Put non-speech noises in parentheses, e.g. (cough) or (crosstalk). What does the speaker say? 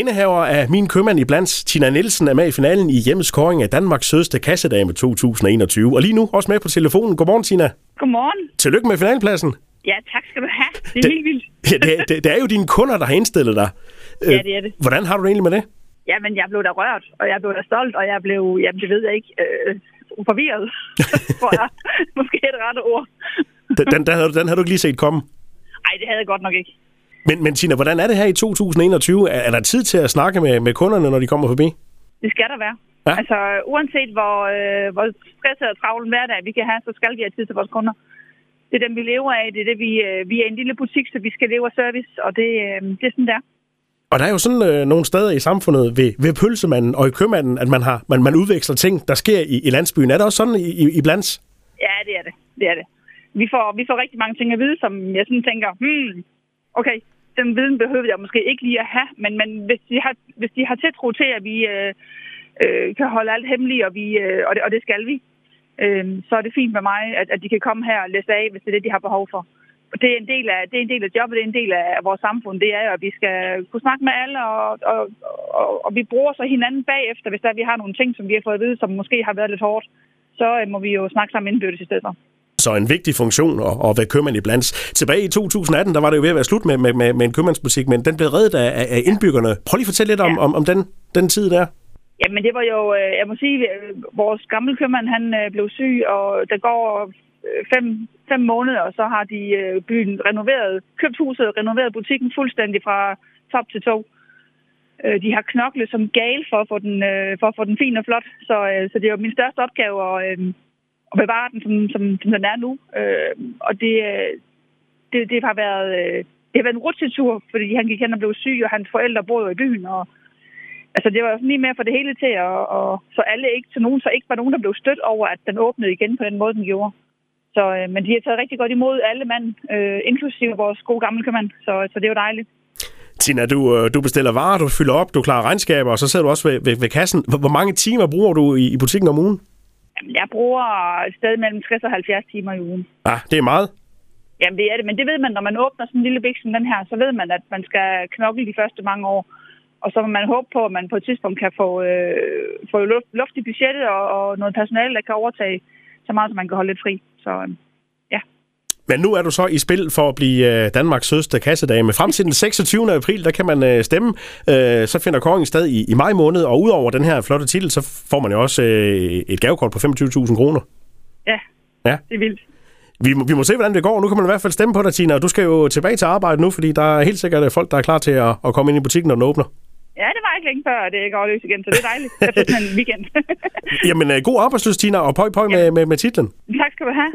Indehaver af Min Købmand i Blands, Tina Nielsen, er med i finalen i hjemmets kåring af Danmarks sødeste kassedame 2021. Og lige nu også med på telefonen. Godmorgen, Tina. Godmorgen. Tillykke med finalpladsen. Ja, tak skal du have. Det er helt vildt. Ja, det, det, det er jo dine kunder, der har indstillet dig. Øh, Ja, det er det. Hvordan har du det egentlig med det? Jamen, jeg blev da rørt, og jeg blev da stolt, og jeg blev, jamen det ved jeg ikke, øh, forvirret, (laughs) tror jeg. Måske et rette ord. Den, den, den, havde, du- den havde du ikke lige set komme. Nej, det havde jeg godt nok ikke. Men, men Tina, hvordan er det her i 2021? Er, er der tid til at snakke med, med kunderne, når de kommer forbi? Det skal der være. Ja. Altså, uanset hvor, øh, hvor stresset og travl hverdag vi kan have, så skal vi have tid til vores kunder. Det er dem, vi lever af. Det er det, vi, øh, vi er en lille butik, så vi skal leve af service, og det, øh, det er sådan der. Og der er jo sådan øh, nogle steder i samfundet ved, ved pølsemanden og i købmanden, at man, har, man, man udveksler ting, der sker i, i landsbyen. Er der også sådan i, i, i blands? Ja, det er det. Det er det. Vi får, vi får rigtig mange ting at vide, som jeg sådan tænker, hmm, okay, den viden behøver jeg måske ikke lige at have, men, men hvis, de har, hvis de har tiltro til, at vi øh, øh, kan holde alt hemmeligt, og, vi, øh, og, det, og det skal vi, øh, så er det fint med mig, at, at de kan komme her og læse af, hvis det er det, de har behov for. Og det er en del af, det er en del af jobbet, det er en del af vores samfund. Det er jo, at vi skal kunne snakke med alle, og, og, og, og vi bruger så hinanden bagefter, hvis der vi har nogle ting, som vi har fået at vide, som måske har været lidt hårdt. Så øh, må vi jo snakke sammen indbyrdes i stedet for. Så en vigtig funktion at, at være købmand i blands. Tilbage i 2018, der var det jo ved at være slut med, med, med, med en købmandsbutik, men den blev reddet af, af indbyggerne. Prøv lige at fortælle lidt om, Ja. om, om den, den tid der. Jamen det var jo, øh, jeg må sige, øh, vores gamle købmand han øh, blev syg, og der går fem, fem måneder, og så har de byen renoveret, købt huset og renoveret butikken fuldstændig fra top til to. De har knoklet som gal for at få den, for at få den fin og flot, så, så det er jo min største opgave at, og bevare den, som, som, som den er nu. Øh, Og det, øh, det, det har været... øh, Det har været en rutsjetur, fordi han gik hen og blev syg, og hans forældre bor jo i byen, og Altså, det var sådan lige med at få det hele til, og, og så alle ikke til nogen, så ikke var nogen, der blev stødt over, at den åbnede igen på den måde, den gjorde. Så, øh, men de har taget rigtig godt imod alle mand, øh, inklusive vores gode gamle købmand, så, så det er jo dejligt. Tina, du, øh, du bestiller varer, du fylder op, du klarer regnskaber, og så sidder du også ved, ved, ved kassen. Hvor, hvor mange timer bruger du i, i butikken om ugen? Jamen, jeg bruger et sted mellem 60 og 70 timer i ugen. Ah, det er meget. Jamen, det er det, men det ved man, når man åbner sådan en lille big som den her, så ved man, at man skal knokle de første mange år. Og så må man håbe på, at man på et tidspunkt kan få, øh, få luft, luft i budgettet og, og noget personale, der kan overtage så meget, som man kan holde lidt fri. Så øh, Men nu er du så i spil for at blive øh, Danmarks sødeste kassedame. Frem til den 26. april, der kan man øh, stemme. Øh, så finder kongen sted i, i maj måned, og udover den her flotte titel, så får man jo også et gavekort på 25.000 kroner. ja, Ja. det er vildt. Vi, må- vi må se, hvordan det går. Nu kan man i hvert fald stemme på dig, Tina. Og du skal jo tilbage til arbejde nu, fordi der er helt sikkert folk, der er klar til at, at komme ind i butikken, når den åbner. Ja, det var ikke længe før, det går løs igen, så det er dejligt. Efter sådan en weekend. (laughs) Jamen, god arbejdsløs, Tina, og pøj pøj med, med, med titlen. tak skal du have.